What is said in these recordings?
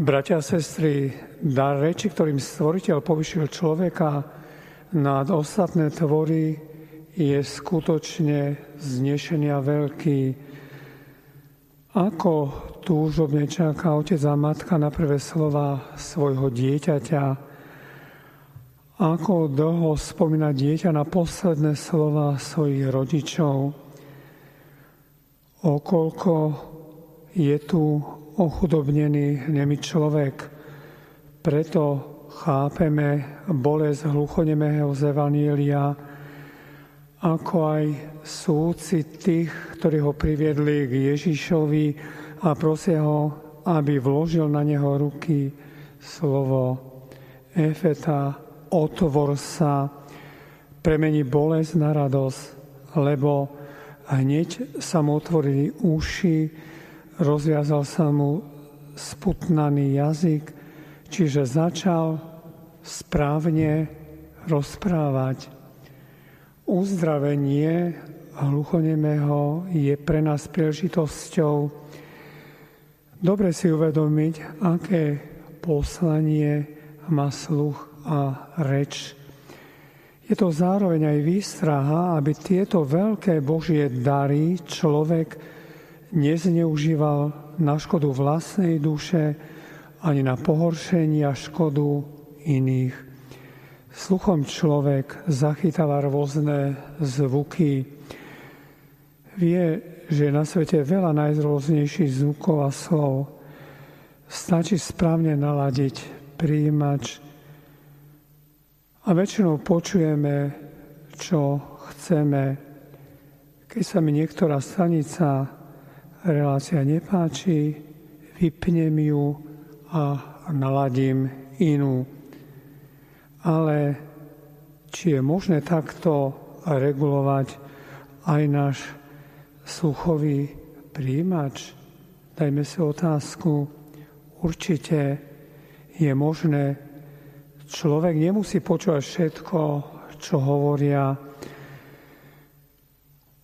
Bratia a sestry, dar reči, ktorým stvoriteľ povyšil človeka nad ostatné tvory, je skutočne znešenia veľký. Ako túžobne čaká otec a matka na prvé slova svojho dieťaťa, ako dlho spomína dieťa na posledné slova svojich rodičov, okolko je tu ochudobnený nemý človek. Preto chápeme bolesť hluchonemého z Evanília, ako aj súci tých, ktorí ho priviedli k Ježišovi a prosia ho, aby vložil na neho ruky slovo Efeta, otvor sa, premení bolesť na radosť, lebo hneď sa mu otvorili uši, rozviazal sa mu sputnaný jazyk, čiže začal správne rozprávať. Uzdravenie hluchonemého je pre nás príležitosťou dobre si uvedomiť, aké poslanie má sluch a reč. Je to zároveň aj výstraha, aby tieto veľké Božie dary človek nezneužíval na škodu vlastnej duše ani na pohoršenie a škodu iných. Sluchom človek zachytáva rôzne zvuky. Vie, že je na svete veľa najrôznejších zvukov a slov. Stačí správne naladiť príjimač a väčšinou počujeme, čo chceme. Keď sa mi niektorá stanica relácia nepáči, vypnem ju a naladím inú. Ale či je možné takto regulovať aj náš sluchový príjimač? Dajme si otázku. Určite je možné, človek nemusí počúvať všetko, čo hovoria.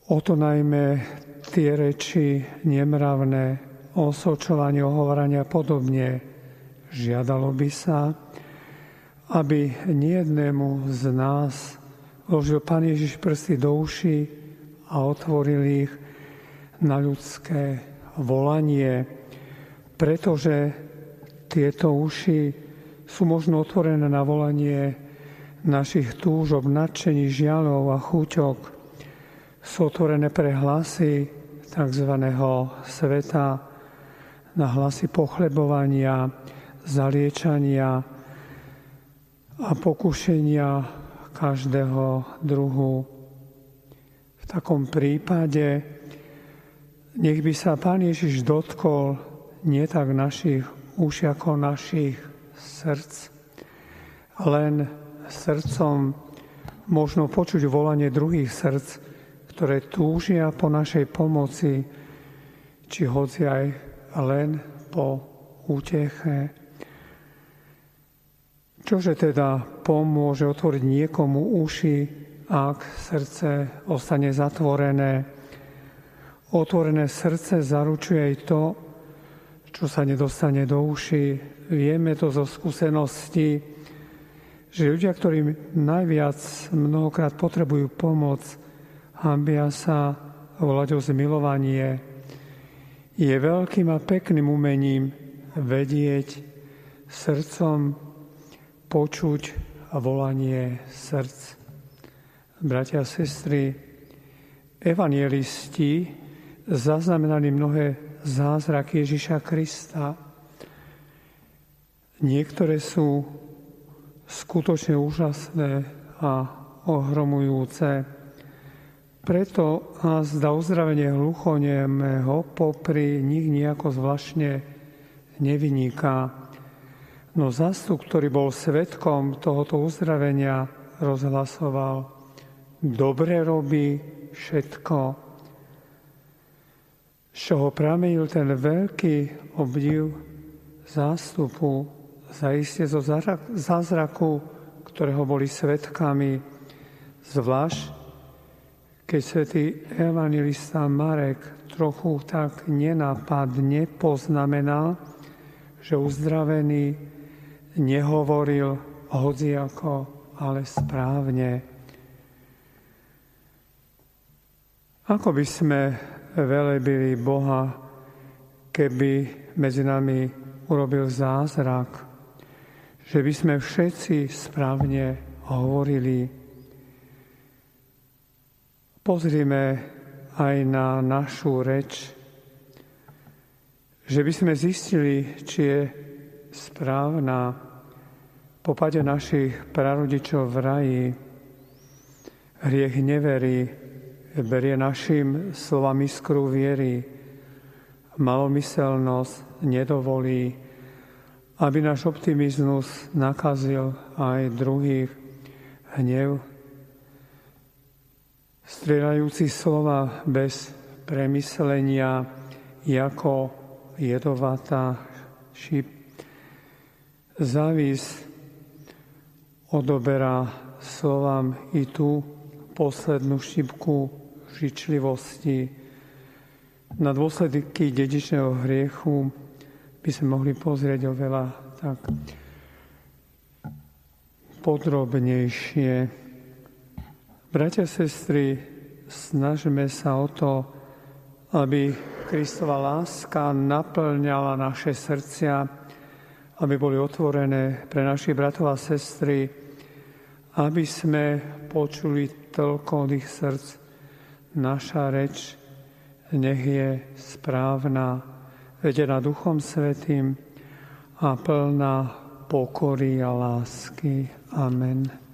O to najmä tie reči nemravné, osočovanie, ohovorania podobne. Žiadalo by sa, aby niejednému z nás vložil Pán Ježiš prsty do uši a otvoril ich na ľudské volanie, pretože tieto uši sú možno otvorené na volanie našich túžob, nadšení, žialov a chuťok. Sú otvorené pre hlasy tzv. sveta na hlasy pochlebovania, zaliečania a pokušenia každého druhu. V takom prípade nech by sa Pán Ježiš dotkol nie tak našich uši ako našich srdc, len srdcom možno počuť volanie druhých srdc, ktoré túžia po našej pomoci, či hoci aj len po úteche. Čože teda pomôže otvoriť niekomu uši, ak srdce ostane zatvorené? Otvorené srdce zaručuje aj to, čo sa nedostane do uši. Vieme to zo skúsenosti, že ľudia, ktorí najviac mnohokrát potrebujú pomoc, hambia sa volať o zmilovanie, je veľkým a pekným umením vedieť srdcom počuť a volanie srdc. Bratia a sestry, evangelisti zaznamenali mnohé zázraky Ježiša Krista. Niektoré sú skutočne úžasné a ohromujúce. Preto a zda uzdravenie hluchonemého popri nich nejako zvláštne nevyniká. No zastup, ktorý bol svetkom tohoto uzdravenia, rozhlasoval, dobre robí všetko. Z čoho pramenil ten veľký obdiv zástupu, zaiste zo zázraku, ktorého boli svetkami, zvlášť keď svätý evangelista Marek trochu tak nenápadne poznamená, že uzdravený nehovoril hodziako, ale správne. Ako by sme velebili Boha, keby medzi nami urobil zázrak, že by sme všetci správne hovorili. Pozrime aj na našu reč, že by sme zistili, či je správna po pade našich prarodičov v raji. Hriech neverí, berie našim slovám iskru viery. Malomyselnosť nedovolí, aby náš optimizmus nakazil aj druhých hnev. Strieľajúci slova bez premyslenia ako jedovatá šip. Závis odoberá slovám i tú poslednú šipku žičlivosti. Na dôsledky dedičného hriechu by sme mohli pozrieť oveľa tak podrobnejšie. Bratia, sestry, snažme sa o to, aby Kristova láska naplňala naše srdcia, aby boli otvorené pre našich bratov a sestry, aby sme počuli toľko od ich srdc. Naša reč nech je správna, vedená Duchom Svetým a plná pokory a lásky. Amen.